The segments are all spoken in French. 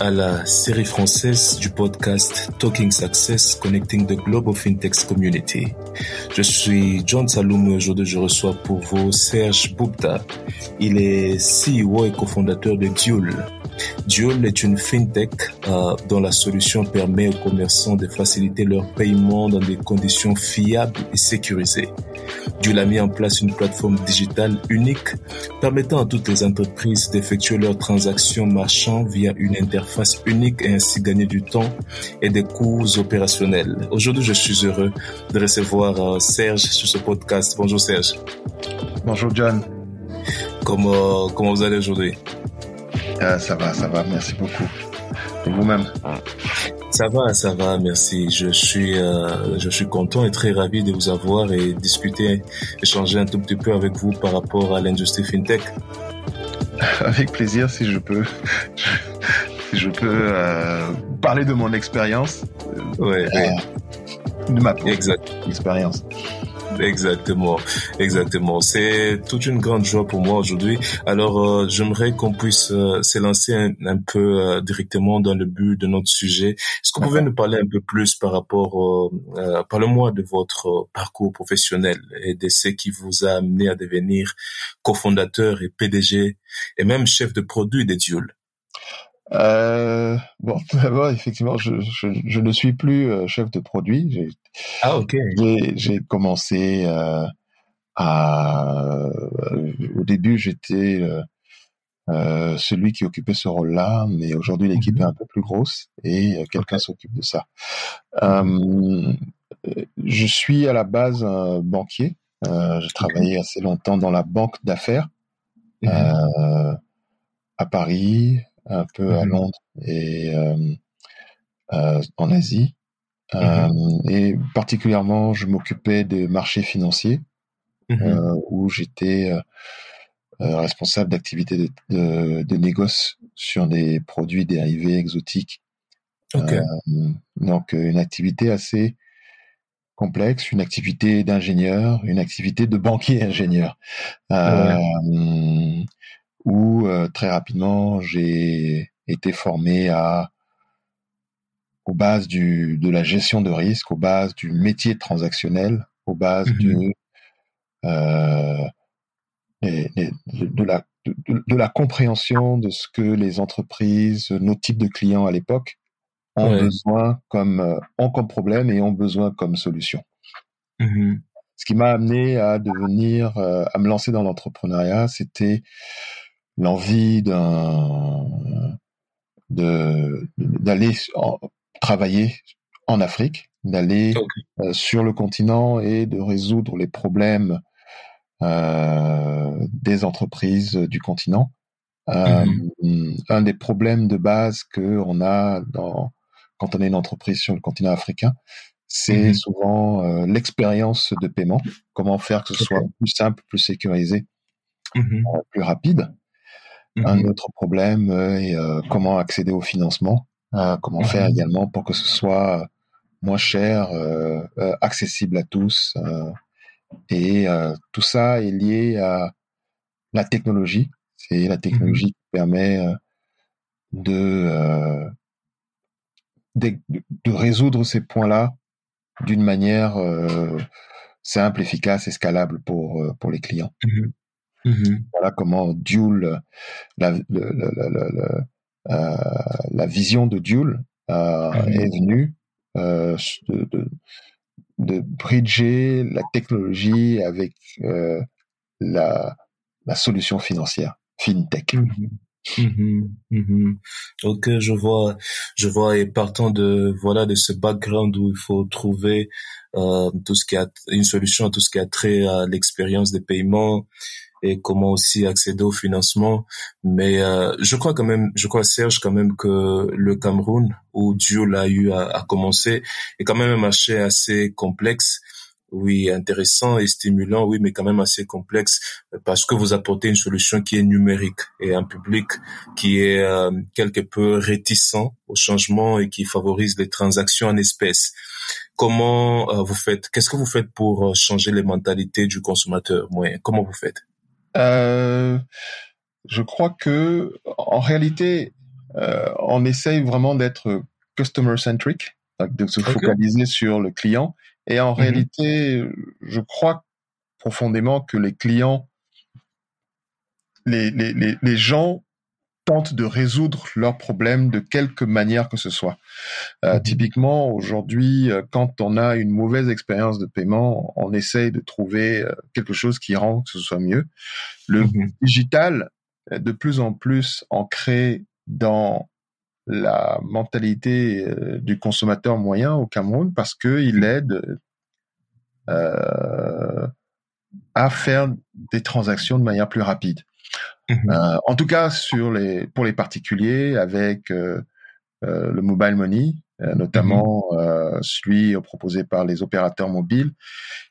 à la série française du podcast Talking Success Connecting the Global FinTech Community. Je suis John Saloum et aujourd'hui je reçois pour vous Serge Boupta. Il est CEO et cofondateur de Duel, Duel est une fintech euh, dont la solution permet aux commerçants de faciliter leur paiement dans des conditions fiables et sécurisées. Duel a mis en place une plateforme digitale unique permettant à toutes les entreprises d'effectuer leurs transactions marchands via une interface unique et ainsi gagner du temps et des coûts opérationnels. Aujourd'hui, je suis heureux de recevoir euh, Serge sur ce podcast. Bonjour Serge. Bonjour John. Comment, comment vous allez aujourd'hui? Ah, ça va, ça va, merci beaucoup. Et vous-même? Ça va, ça va, merci. Je suis, euh, je suis content et très ravi de vous avoir et discuter, échanger un tout petit peu avec vous par rapport à l'industrie fintech. Avec plaisir, si je peux, si je peux euh, parler de mon expérience. Ouais, euh, De ma exact. expérience. Exactement, exactement. C'est toute une grande joie pour moi aujourd'hui. Alors, euh, j'aimerais qu'on puisse euh, s'élancer un, peu euh, directement dans le but de notre sujet. Est-ce que vous pouvez nous parler un peu plus par rapport, euh, parlez-moi de votre parcours professionnel et de ce qui vous a amené à devenir cofondateur et PDG et même chef de produit des Duel. Euh, bon, d'abord, effectivement, je, je, je, ne suis plus euh, chef de produit. J'ai, ah, ok. J'ai, commencé euh, à. Au début, j'étais euh, celui qui occupait ce rôle-là, mais aujourd'hui, l'équipe mhm. est un peu plus grosse et quelqu'un s'occupe de ça. je suis à la base un banquier. j'ai travaillé assez longtemps dans la banque d'affaires mhm. à Paris, un peu à mmh Londres et euh, euh, en Asie. Mmh euh, et particulièrement, je m'occupais des marchés financiers, mmh où j'étais responsable d'activités de, de, de, négoce sur des produits dérivés exotiques. donc une activité assez complexe, une activité d'ingénieur, une activité de banquier ingénieur où euh, très rapidement j'ai été formé à aux bases du, de la gestion de risque, aux bases du métier transactionnel, aux bases mmh euh, de, la, de, la compréhension de ce que les entreprises, nos types de clients à l'époque ont besoin comme euh, ont comme problème et ont besoin comme solution. Mmh ce qui m'a amené à devenir, à me lancer dans l'entrepreneuriat, c'était l'envie d'un d'aller travailler en Afrique, d'aller euh, sur le continent et de résoudre les problèmes euh, des entreprises du continent. Euh, mm-hmm. Un des problèmes de base que on a dans, quand on est une entreprise sur le continent africain, c'est mm-hmm. souvent euh, l'expérience de paiement. Comment faire que ce soit plus simple, plus sécurisé, euh, plus rapide. Un mhm. autre problème est euh, comment accéder au financement, euh, comment faire mhm. également pour que ce soit moins cher, euh, accessible à tous. et tout ça est lié à la technologie. C'est la technologie mhm. qui permet de, de, de résoudre ces points-là d'une manière simple, efficace et scalable pour, pour les clients. Mmh voilà comment Duel, la, euh, la vision de Duel euh, mmh est venue euh, de, de, de, bridger la technologie avec la, la solution financière, fintech. Mmh ok, je vois, je vois. Et partant de voilà de ce background où il faut trouver euh, tout ce qui a une solution à tout ce qui a trait à l'expérience des paiements, et comment aussi accéder au financement. Mais euh, je crois quand même, je crois Serge quand même que le Cameroun où Dieu l'a eu à, à, commencer est quand même un marché assez complexe. Oui, intéressant et stimulant, oui, mais quand même assez complexe parce que vous apportez une solution qui est numérique et un public qui est euh, quelque peu réticent au changement et qui favorise les transactions en espèces. Comment euh, vous faites Qu'est-ce que vous faites pour changer les mentalités du consommateur moyen? Comment vous faites? Euh, je crois que, en réalité, on essaye vraiment d'être customer centric, de se focaliser sur le client. Et en mm-hmm. réalité, je crois profondément que les clients, les, les, les, les gens tentent de résoudre leurs problèmes de quelque manière que ce soit. Euh, mhm. Typiquement, aujourd'hui, euh, quand on a une mauvaise expérience de paiement, on essaye de trouver euh, quelque chose qui rend que ce soit mieux. Le mhm. digital est de plus en plus ancré dans la mentalité du consommateur moyen au Cameroun parce qu'il aide euh, à faire des transactions de manière plus rapide. Mhm. Euh, en tout cas, sur les, pour les particuliers, avec euh, euh, le mobile money, notamment mhm. celui proposé par les opérateurs mobiles,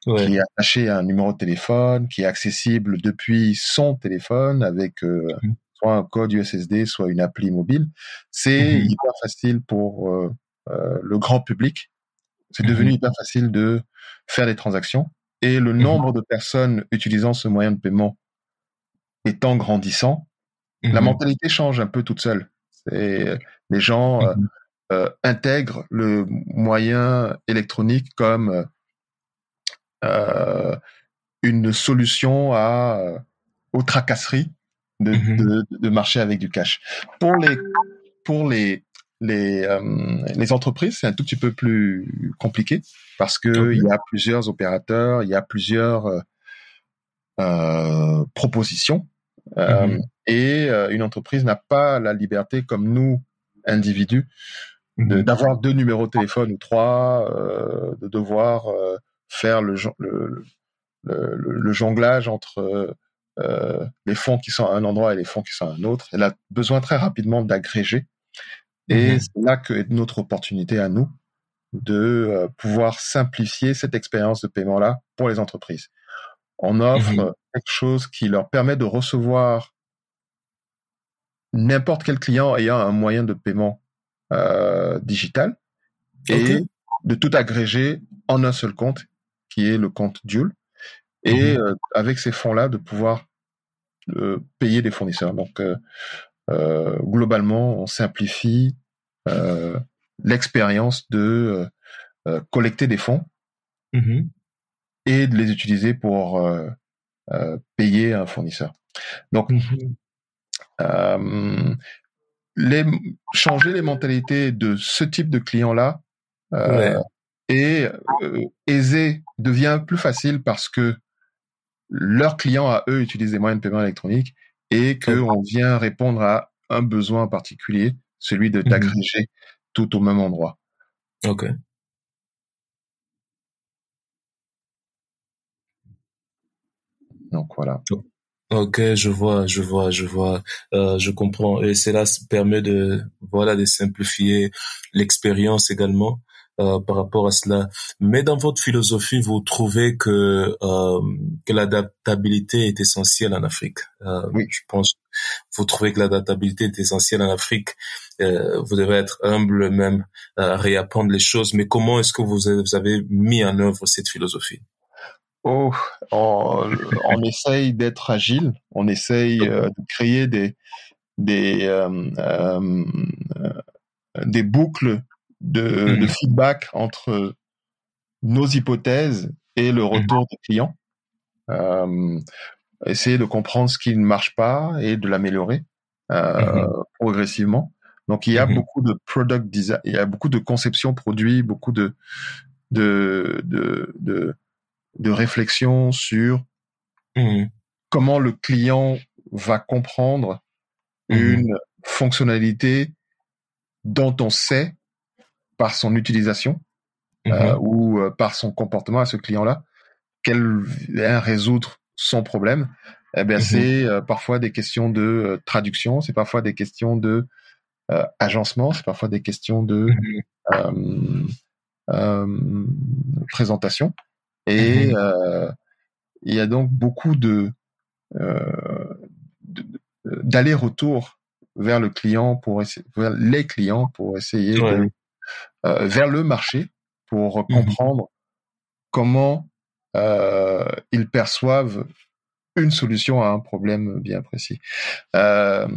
qui est attaché à un numéro de téléphone, qui est accessible depuis son téléphone avec mhm. soit un code USSD, soit une appli mobile. C'est hyper facile pour le grand public. C'est devenu hyper facile de faire des transactions et le nombre de personnes utilisant ce moyen de paiement étant grandissant, la mhm. mentalité change un peu toute seule. C'est les gens euh, mhm. euh, intègrent le moyen électronique comme euh, une solution à aux tracasseries de, de, marcher avec du cash. Pour les pour les les, les entreprises, c'est un tout petit peu plus compliqué parce que il y a plusieurs opérateurs, il y a plusieurs euh, propositions euh, mhm. Et euh, une entreprise n'a pas la liberté, comme nous, individus, mhm. d'avoir deux numéros de téléphone ou trois, euh, de devoir faire le, le, le, jonglage entre les fonds qui sont à un endroit et les fonds qui sont à un autre. Elle a besoin très rapidement d'agréger. Et mhm. c'est là que est notre opportunité à nous de pouvoir simplifier cette expérience de paiement-là pour les entreprises. On offre quelque chose qui leur permet de recevoir n'importe quel client ayant un moyen de paiement euh, digital et de tout agréger en un seul compte qui est le compte Duel et mhm. euh, avec ces fonds-là de pouvoir euh, payer des fournisseurs. Donc globalement, on simplifie l'expérience de collecter des fonds mhm et de les utiliser pour euh, euh, payer un fournisseur. Donc, mhm. euh, les, changer les mentalités de ce type de clients-là et aisé devient plus facile parce que leurs clients à eux utilisent des moyens de paiement électronique et qu'on vient répondre à un besoin particulier, celui de mhm. d'agréger tout au même endroit. Ok. Donc voilà. Ok, je vois, je vois, je vois, euh, je comprends. Et cela permet de, voilà, de simplifier l'expérience également euh, par rapport à cela. Mais dans votre philosophie, vous trouvez que euh, que l'adaptabilité est essentielle en Afrique. Euh, oui. Je pense. Vous trouvez que l'adaptabilité est essentielle en Afrique. Euh, vous devez être humble même, à réapprendre les choses. Mais comment est-ce que vous avez mis en œuvre cette philosophie? Oh, on, on essaye d'être agile, on essaye euh, de créer des des euh, euh, des boucles de, de, feedback entre nos hypothèses et le mmh. retour des clients. essayer de comprendre ce qui ne marche pas et de l'améliorer mmh. progressivement. Donc il y a beaucoup de product design, il y a beaucoup de conception produit, beaucoup de de, de, de de réflexion sur mmh. comment le client va comprendre mmh. une fonctionnalité dont on sait par son utilisation mmh. euh, ou euh, par son comportement à ce client-là qu'elle vient résoudre son problème. Eh bien, c'est euh, parfois des questions de traduction, c'est parfois des questions de agencement, c'est parfois des questions de présentation. Et mhm. euh, il y a donc beaucoup de, euh, d'aller-retour vers le client pour essayer, vers les clients pour essayer de, euh, vers le marché pour mhm. comprendre comment ils perçoivent une solution à un problème bien précis. Euh,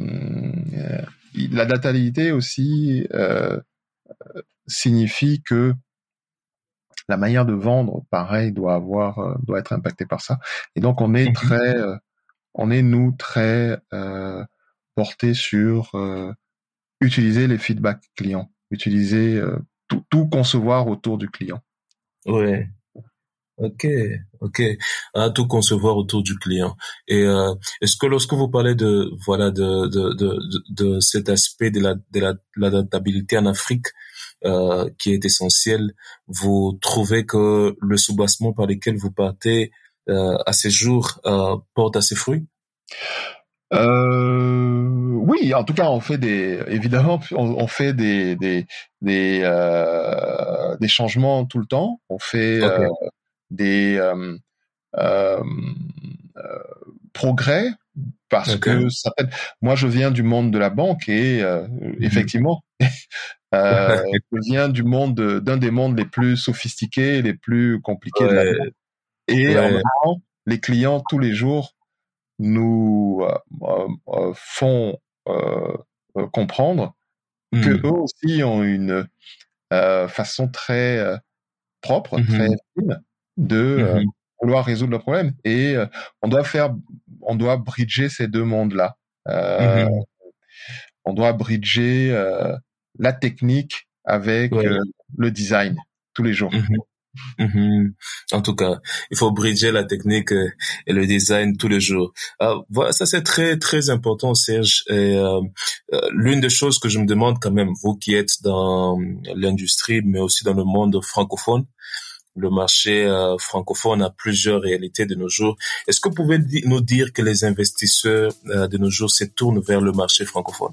la natalité aussi euh, signifie que la manière de vendre, pareil, doit avoir, euh, doit être impactée par ça. Et donc on est mhm. très, euh, on est nous très euh, porté sur utiliser les feedbacks clients, utiliser tout, tout, concevoir autour du client. Ouais. Ok, ok. À tout concevoir autour du client. Et euh, est-ce que lorsque vous parlez de voilà de de de, de, cet aspect de la de l'adaptabilité en Afrique, euh, qui est essentiel. Vous trouvez que le soubassement par lequel vous partez euh, à ces jours euh, porte à ses fruits? Oui, en tout cas, on fait des, évidemment, on, fait des des des, des changements tout le temps. On fait des progrès parce que ça moi je viens du monde de la banque et mhm. effectivement euh, je viens du monde d'un des mondes les plus sophistiqués, les plus compliqués de la vie. Et en même temps, les clients tous les jours nous euh, euh, font comprendre que hmm. eux aussi ont une façon très propre, hmm. très fine de hmm. vouloir résoudre le problème. Et on doit faire, on doit bridger ces deux mondes-là. On doit bridger la technique avec euh, le design tous les jours. Mhm. Mhm. En tout cas, il faut bridger la technique euh, et le design tous les jours. Euh, voilà, ça c'est très très important, Serge. Et euh, l'une des choses que je me demande quand même, vous qui êtes dans l'industrie, mais aussi dans le monde francophone, le marché francophone a plusieurs réalités de nos jours. Est-ce que vous pouvez nous dire que les investisseurs de nos jours se tournent vers le marché francophone?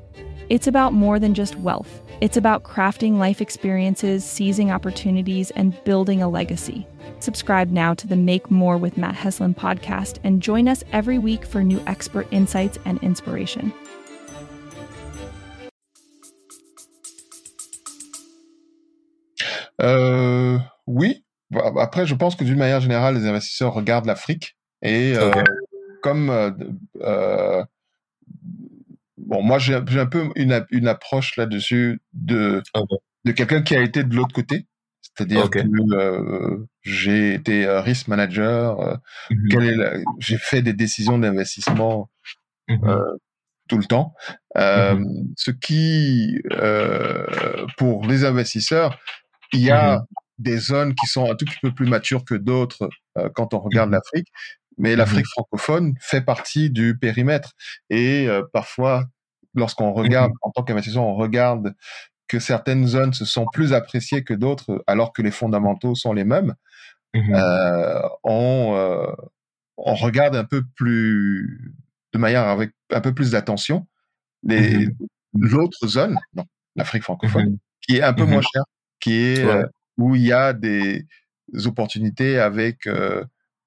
It's about more than just wealth. It's about crafting life experiences, seizing opportunities, and building a legacy. Subscribe now to the Make More with Matt Heslin podcast and join us every week for new expert insights and inspiration. Euh, oui. Après, je pense que d'une manière générale, les investisseurs regardent l'Afrique et euh, okay. comme euh, euh bon, moi j'ai un peu une, une approche là-dessus de ah de quelqu'un qui a été de l'autre côté, c'est-à-dire que euh, j'ai été euh, risk manager, euh, mm-hmm. j'ai fait des décisions d'investissement euh, tout le temps, mm-hmm. ce qui pour les investisseurs, il y a des zones qui sont un tout petit peu plus matures que d'autres quand on regarde l'Afrique. Mais l'Afrique francophone fait partie du périmètre. Et parfois lorsqu'on regarde, mhm. en tant qu'investisseur, on regarde que certaines zones se sont plus appréciées que d'autres, alors que les fondamentaux sont les mêmes, mhm. euh, on, euh, on regarde un peu plus, de manière avec un peu plus d'attention, les mhm. l'autre zone, non, l'Afrique francophone, qui est un peu moins chère, qui est euh, où il y a des opportunités avec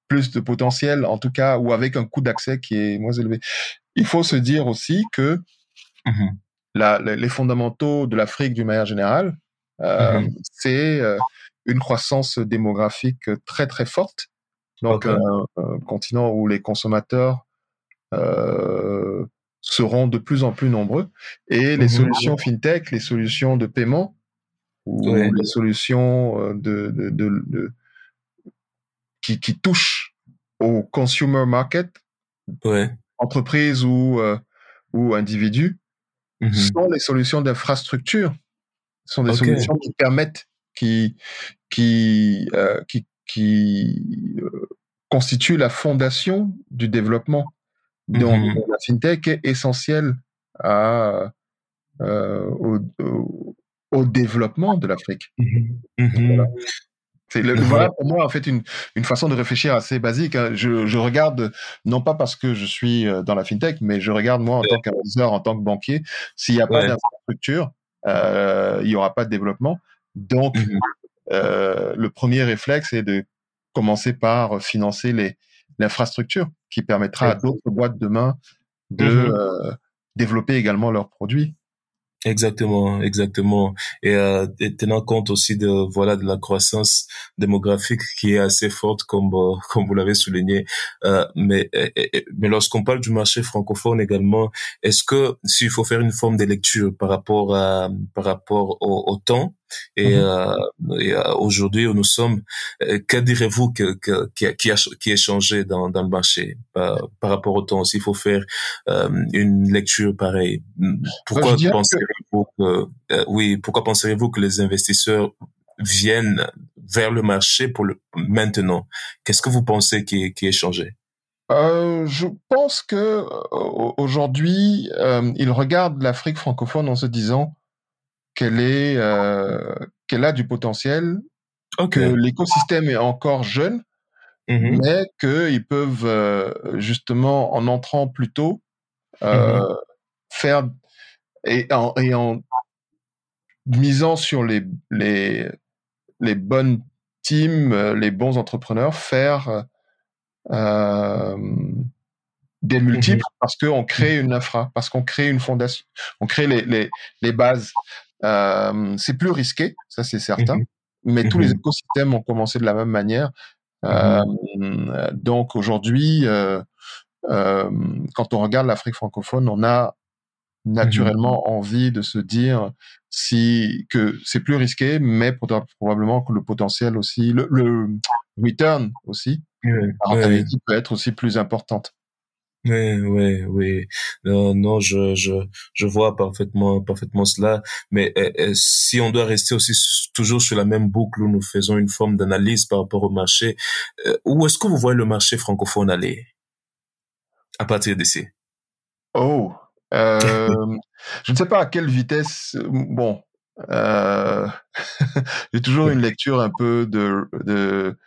plus de potentiel, en tout cas, ou avec un coût d'accès qui est moins élevé. Il faut se dire aussi que Mmh la, les fondamentaux de l'Afrique d'une manière générale, euh, mmh c'est euh, une croissance démographique très très forte. Donc un, continent où les consommateurs euh, seront de plus en plus nombreux. Et les mmh solutions fintech, les solutions de paiement ou les solutions euh, de, de, de, de qui, qui, touchent au consumer market, ouais. entreprise ou euh, ou Mmh sont les solutions d'infrastructure, sont des solutions qui permettent, qui, qui, euh, qui, qui euh, constituent la fondation du développement. Donc, la fintech est essentielle à, euh, au, au, développement de l'Afrique. Voilà. C'est le, voilà pour moi en fait une, une façon de réfléchir assez basique. Hein. Je, je, regarde non pas parce que je suis euh, dans la fintech, mais je regarde moi en tant qu'investisseur, en tant que banquier, s'il n'y a pas d'infrastructure, euh, il n'y aura pas de développement. Donc mhm. euh, le premier réflexe est de commencer par financer les l'infrastructure qui permettra à d'autres boîtes demain de mhm. euh, développer également leurs produits. Exactement, exactement. Et, euh, tenant compte aussi de voilà de la croissance démographique qui est assez forte comme euh, comme vous l'avez souligné. Euh, mais mais lorsqu'on parle du marché francophone également, est-ce que s'il faut faire une forme de lecture par rapport à par rapport au, au temps et, mmh euh, aujourd'hui où nous sommes, que direz-vous que, que, qui, a, qui, a, changé dans, dans le marché par, par rapport au temps? S'il faut faire une lecture pareille, pourquoi pensez que, euh, oui, pourquoi penseriez-vous que les investisseurs viennent vers le marché pour le maintenant? Qu'est-ce que vous pensez qui, qui est changé? Euh, je pense que euh, aujourd'hui, euh, ils regardent l'Afrique francophone en se disant qu'elle est, euh, qu'elle a du potentiel, que l'écosystème est encore jeune, mm-hmm. mais qu'ils peuvent justement en entrant plus tôt mm-hmm. faire et en, et en misant sur les, les, les bonnes teams, euh, les bons entrepreneurs, faire euh, des mhm. multiples parce qu'on crée une infra, parce qu'on crée une fondation, on crée les, les, les bases. Euh, c'est plus risqué, ça c'est certain, mhm. mais tous les mhm. écosystèmes ont commencé de la même manière. Euh, donc aujourd'hui, euh, quand on regarde l'Afrique francophone, on a naturellement mmh envie de se dire si que c'est plus risqué, mais probablement que le potentiel aussi, le, le return aussi, la peut être aussi plus importante. Oui, oui, oui. Non, non, je, je, je vois parfaitement, parfaitement cela. Mais euh, euh, si on doit rester aussi toujours sur la même boucle où nous faisons une forme d'analyse par rapport au marché, euh, où est-ce que vous voyez le marché francophone aller à partir d'ici? Oh, euh, je ne sais pas à quelle vitesse. Bon, euh, j'ai toujours une lecture un peu de, de,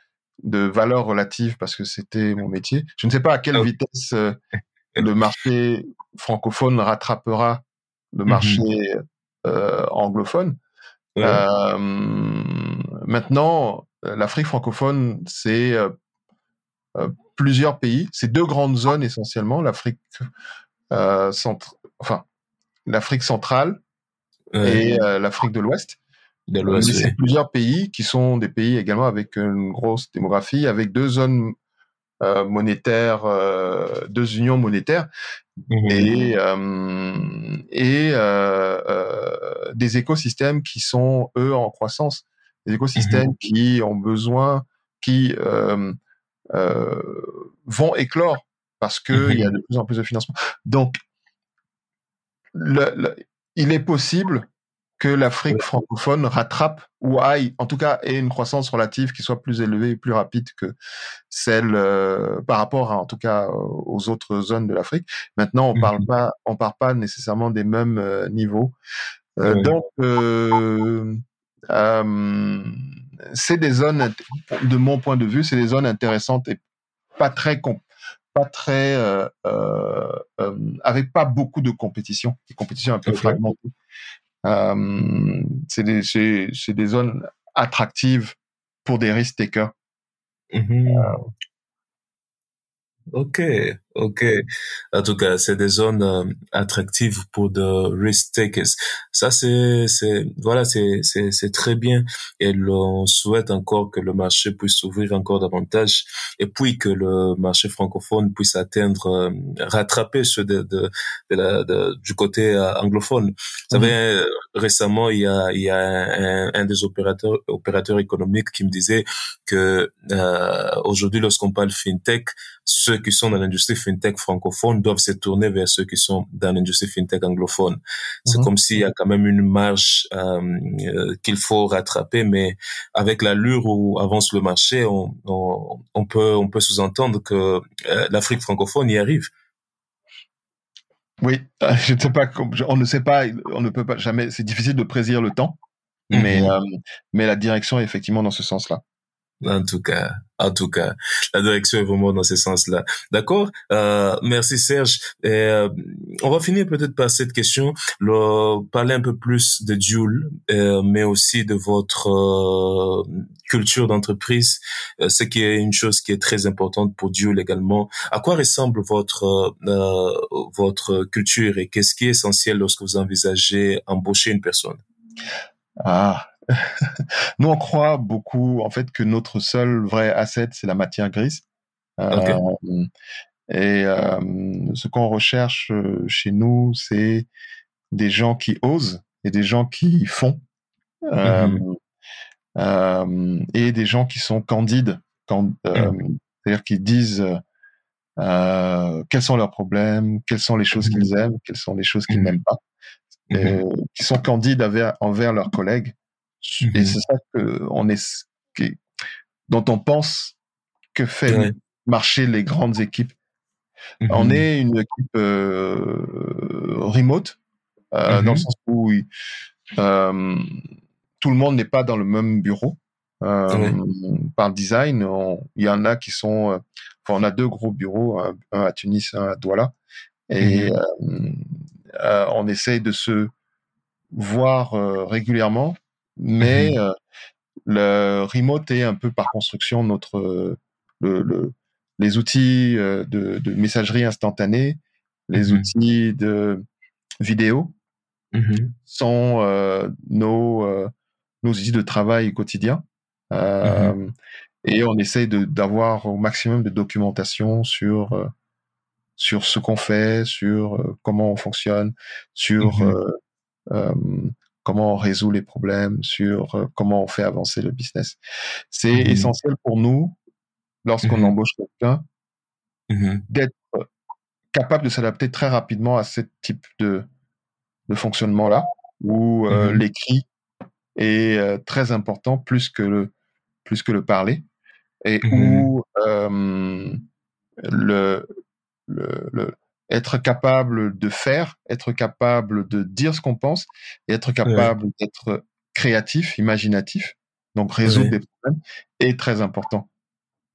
de valeur relative parce que c'était mon métier. Je ne sais pas à quelle vitesse euh, le marché francophone rattrapera le mmh marché euh, anglophone. Euh, maintenant, l'Afrique francophone, c'est plusieurs pays. C'est deux grandes zones essentiellement. L'Afrique euh, centre, enfin, l'Afrique centrale et euh, l'Afrique de l'Ouest. De. C'est plusieurs pays qui sont des pays également avec une grosse démographie, avec deux zones euh, monétaires, euh, deux unions monétaires mmh. et euh, et des écosystèmes qui sont eux en croissance, des écosystèmes mmh. qui ont besoin, qui vont éclore parce que il y a mhm. de plus en plus de financement. Donc, le, il est possible que l'Afrique francophone rattrape ou aille, en tout cas, ait une croissance relative qui soit plus élevée et plus rapide que celle euh, par rapport, à, en tout cas, aux autres zones de l'Afrique. Maintenant, on parle mhm. pas, on parle pas nécessairement des mêmes euh, niveaux. Euh, donc, c'est des zones, de mon point de vue, c'est des zones intéressantes et pas très pas très, euh, euh, euh, avec pas beaucoup de compétition, des compétitions un peu fragmentées. Euh, c'est des, zones attractives pour des risk takers. Mm-hmm. Ok, ok. En tout cas, c'est des zones euh, attractives pour de risk takers. Ça, c'est, c'est, voilà, c'est, c'est, c'est très bien. Et l'on souhaite encore que le marché puisse s'ouvrir encore davantage et puis que le marché francophone puisse atteindre, euh, rattraper ceux de, de, de la, de, du côté euh, anglophone. Vous savez, mhm. récemment, il y a, il y a un, un, des opérateurs, opérateurs économiques qui me disait que aujourd'hui, lorsqu'on parle fintech, ceux qui sont dans l'industrie fintech francophone doivent se tourner vers ceux qui sont dans l'industrie fintech anglophone. C'est mhm. comme s'il y a quand même une marge euh, euh, qu'il faut rattraper, mais avec l'allure où avance le marché, on, on, on peut on peut sous-entendre que euh, l'Afrique francophone y arrive. Oui, je ne sais pas, on ne sait pas, on ne peut pas jamais. C'est difficile de prédire le temps, mais mhm. mais la direction est effectivement dans ce sens-là. En tout cas, en tout cas, la direction est vraiment dans ce sens-là. D'accord? Euh, Merci Serge. Euh, on va finir peut-être par cette question, le, parler un peu plus de Duel, euh, mais aussi de votre euh, culture d'entreprise, euh, ce qui est une chose qui est très importante pour Duel également. À quoi ressemble votre votre culture et qu'est-ce qui est essentiel lorsque vous envisagez embaucher une personne? Ah, Nous, on croit beaucoup, en fait, que notre seul vrai asset, c'est la matière grise. Euh, et euh, ce qu'on recherche euh, chez nous, c'est des gens qui osent et des gens qui font. Mm-hmm. et des gens qui sont candides, mm. c'est-à-dire qui disent quels sont leurs problèmes, quelles sont les choses qu'ils mm-hmm. aiment, quelles sont les choses qu'ils n'aiment pas, et, qui sont candides envers leurs collègues et mmh c'est ça que on est, dont on pense que fait marcher les grandes équipes. Mmh on est une équipe euh, remote, euh, dans le mmh sens où euh, tout le monde n'est pas dans le même bureau. Par design, il y en a qui sont, enfin, on a deux gros bureaux, un, à Tunis, un à Douala, et on essaye de se voir régulièrement mais mmh euh, le remote est un peu par construction notre le, le les outils euh, de, de, messagerie instantanée, les mmh outils de vidéo mmh sont euh, nos nos outils de travail quotidien. Et on essaye d'avoir au maximum de documentation sur sur ce qu'on fait, sur comment on fonctionne, sur comment on résout les problèmes, sur euh, comment on fait avancer le business. C'est mmh essentiel pour nous, lorsqu'on mmh embauche quelqu'un, mmh d'être capable de s'adapter très rapidement à ce type de, de fonctionnement-là, où euh, l'écrit est euh, très important plus que le, plus que le parler, et où le, le, le être capable de faire, être capable de dire ce qu'on pense et être capable d'être créatif, imaginatif, donc résoudre des problèmes, est très important.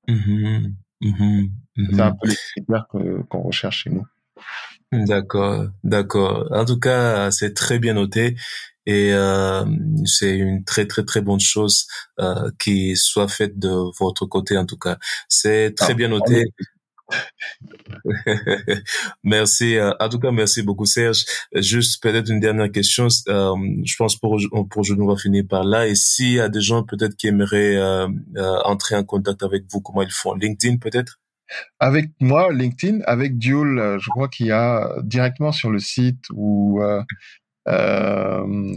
Mmh mmh C'est un mmh peu les critères qu'on recherche chez nous. D'accord, d'accord. En tout cas, c'est très bien noté et euh, c'est une très très très bonne chose euh, qui soit faite de votre côté en tout cas. C'est très ah, bien noté. merci. Euh, en tout cas, merci beaucoup, Serge. Juste peut-être une dernière question. Euh, je pense pour pour on va finir par là. Et s'il y a des gens peut-être qui aimeraient euh, entrer en contact avec vous, comment ils font? LinkedIn peut-être? Avec moi, LinkedIn, avec Duel, je crois qu'il y a directement sur le site ou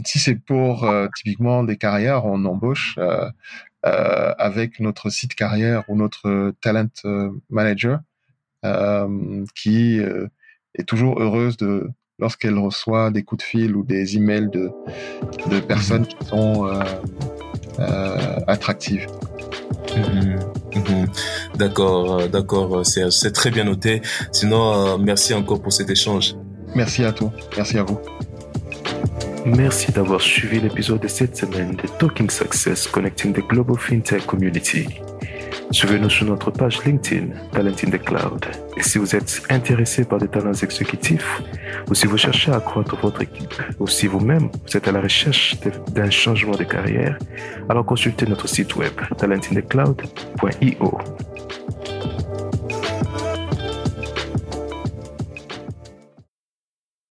si c'est pour typiquement des carrières, on embauche. avec notre site carrière ou notre talent manager, qui euh, est toujours heureuse de lorsqu'elle reçoit des coups de fil ou des emails de, de personnes qui sont euh, attractives. Mhm. Mhm. D'accord, d'accord, c'est très bien noté. Sinon, merci encore pour cet échange. Merci à toi, merci à vous. Merci d'avoir suivi l'épisode de cette semaine de Talking Success Connecting the Global FinTech Community. Suivez-nous sur notre page LinkedIn, Talent in the Cloud. Et si vous êtes intéressé par des talents exécutifs, ou si vous cherchez à accroître votre équipe, ou si vous-même vous êtes à la recherche d'un changement de carrière, alors consultez notre site web talentinthecloud.io.